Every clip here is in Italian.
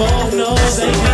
more. No, they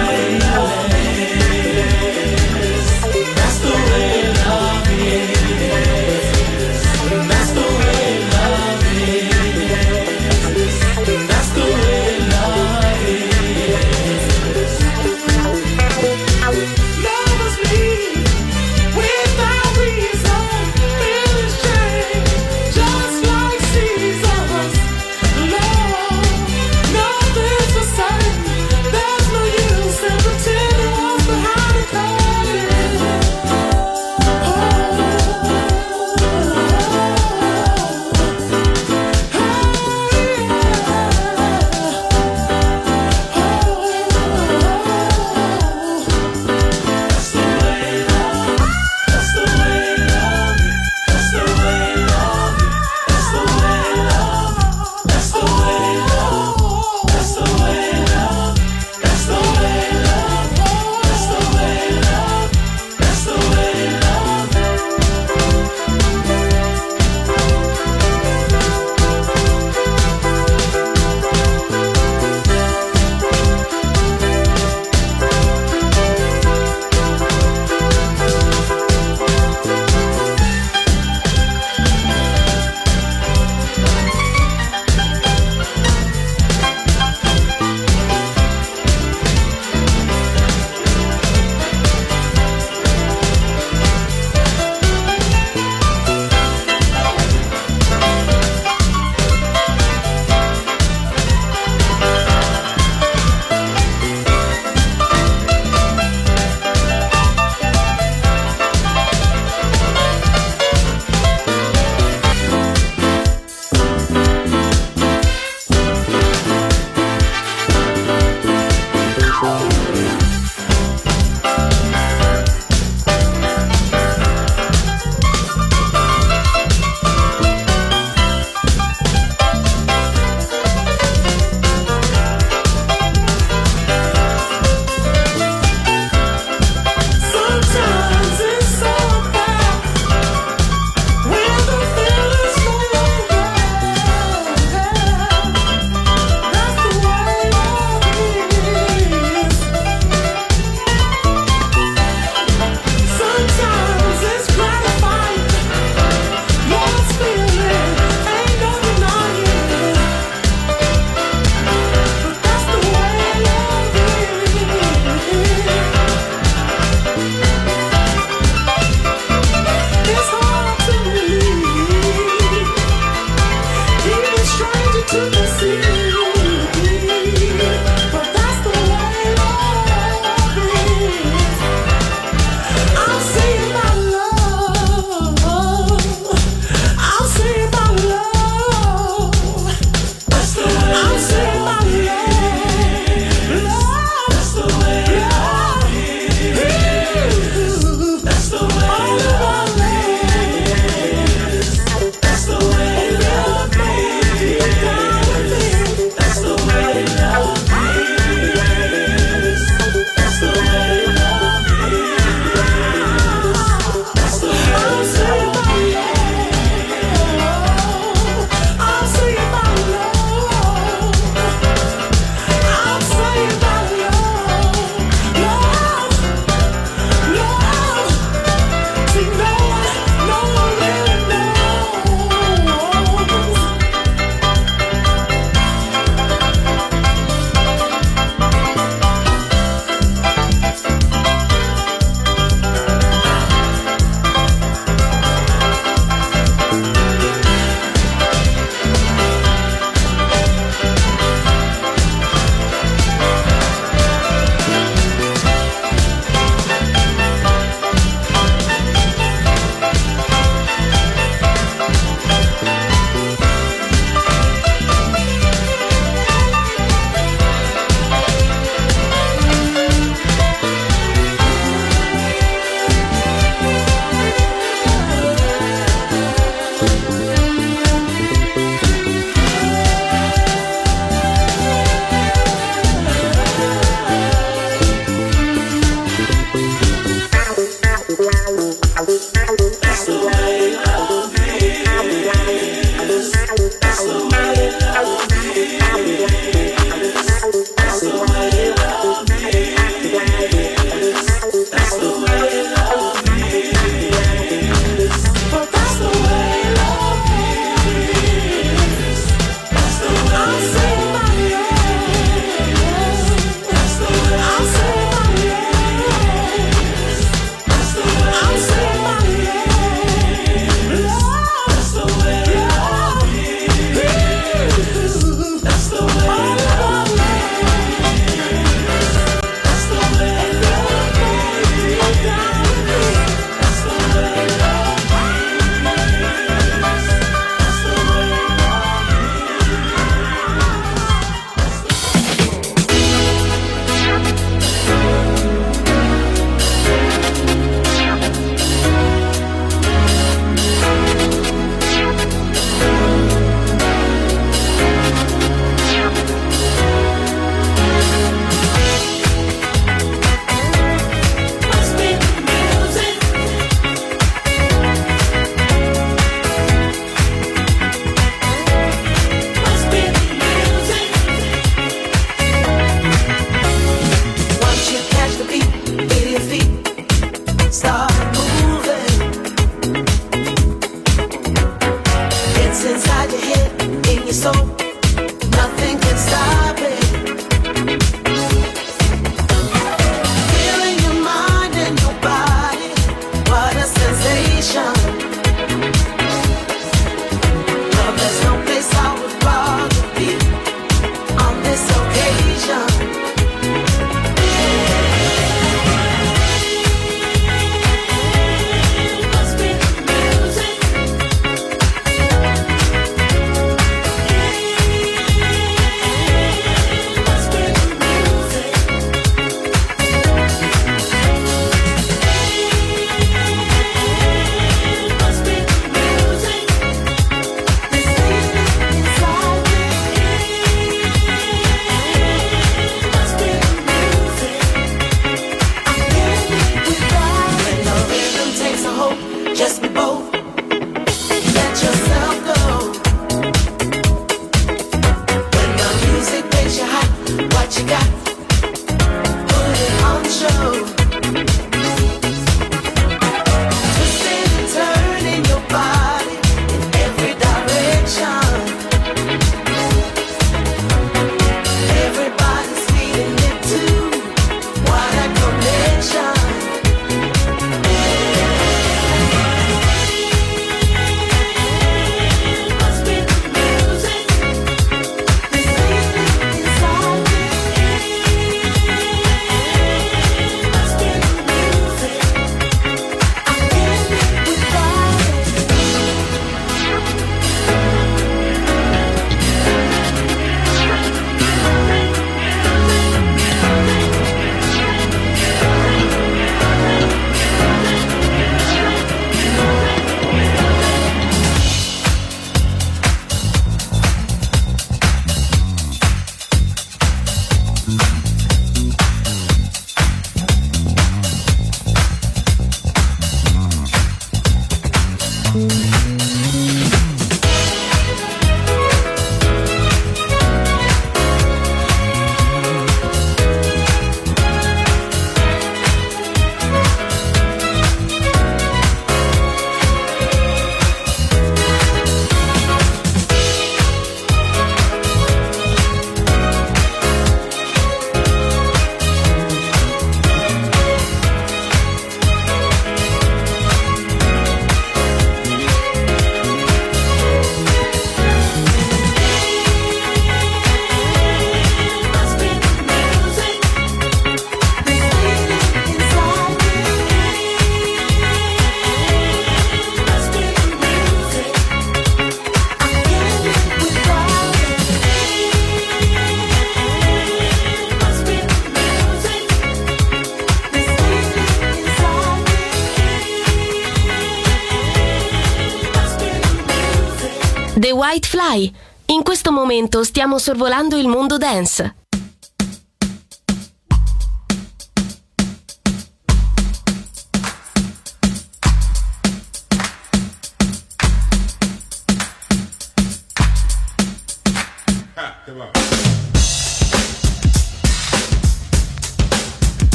Dai, in questo momento stiamo sorvolando il mondo dance.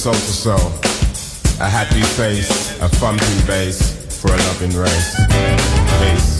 soul to soul. A happy face, a thumping bass for a loving race. Peace.